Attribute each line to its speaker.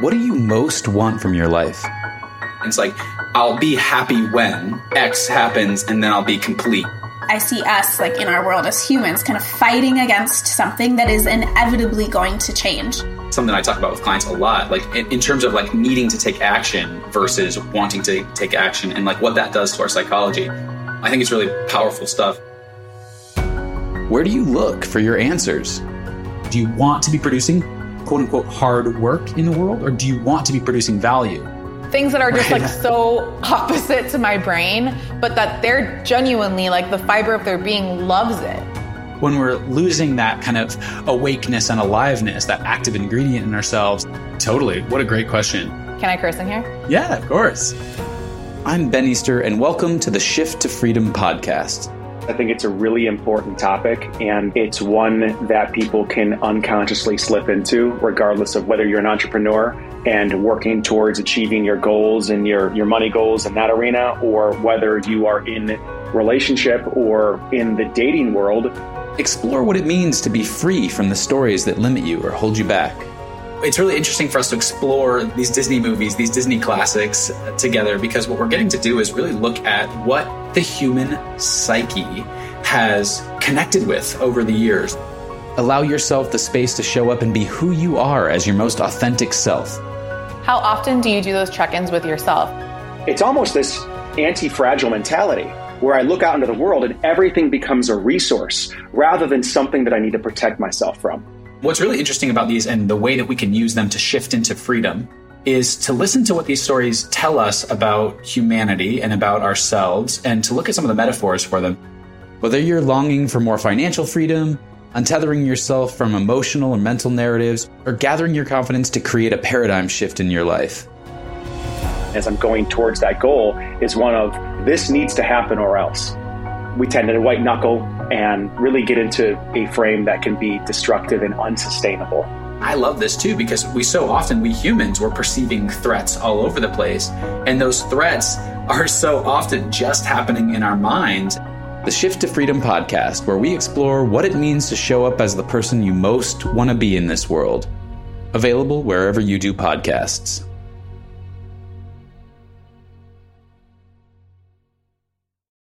Speaker 1: What do you most want from your life?
Speaker 2: It's like, I'll be happy when X happens and then I'll be complete.
Speaker 3: I see us, like in our world as humans, kind of fighting against something that is inevitably going to change.
Speaker 2: Something I talk about with clients a lot, like in, in terms of like needing to take action versus wanting to take action and like what that does to our psychology. I think it's really powerful stuff.
Speaker 1: Where do you look for your answers?
Speaker 4: Do you want to be producing quote unquote hard work in the world or do you want to be producing value?
Speaker 5: things that are just like so opposite to my brain, but that they're genuinely like the fiber of their being loves it.
Speaker 4: When we're losing that kind of awakeness and aliveness, that active ingredient in ourselves, totally. What a great question.
Speaker 5: Can I curse in here?
Speaker 4: Yeah, of course.
Speaker 1: I'm Ben Easter, and welcome to the Shift to Freedom podcast.
Speaker 6: I think it's a really important topic, and it's one that people can unconsciously slip into, regardless of whether you're an entrepreneur and working towards achieving your goals and your, your money goals in that arena, or whether you are in relationship or in the dating world.
Speaker 1: Explore what it means to be free from the stories that limit you or hold you back.
Speaker 2: It's really interesting for us to explore these Disney movies, these Disney classics uh, together, because what we're getting to do is really look at what the human psyche has connected with over the years.
Speaker 1: Allow yourself the space to show up and be who you are as your most authentic self.
Speaker 5: How often do you do those check ins with yourself?
Speaker 6: It's almost this anti fragile mentality where I look out into the world and everything becomes a resource rather than something that I need to protect myself from.
Speaker 2: What's really interesting about these and the way that we can use them to shift into freedom is to listen to what these stories tell us about humanity and about ourselves and to look at some of the metaphors for them.
Speaker 1: Whether you're longing for more financial freedom, untethering yourself from emotional or mental narratives, or gathering your confidence to create a paradigm shift in your life.
Speaker 6: As I'm going towards that goal, is one of this needs to happen or else. We tend to white knuckle and really get into a frame that can be destructive and unsustainable.
Speaker 2: I love this too because we so often, we humans, we're perceiving threats all over the place. And those threats are so often just happening in our minds.
Speaker 1: The Shift to Freedom podcast, where we explore what it means to show up as the person you most want to be in this world. Available wherever you do podcasts.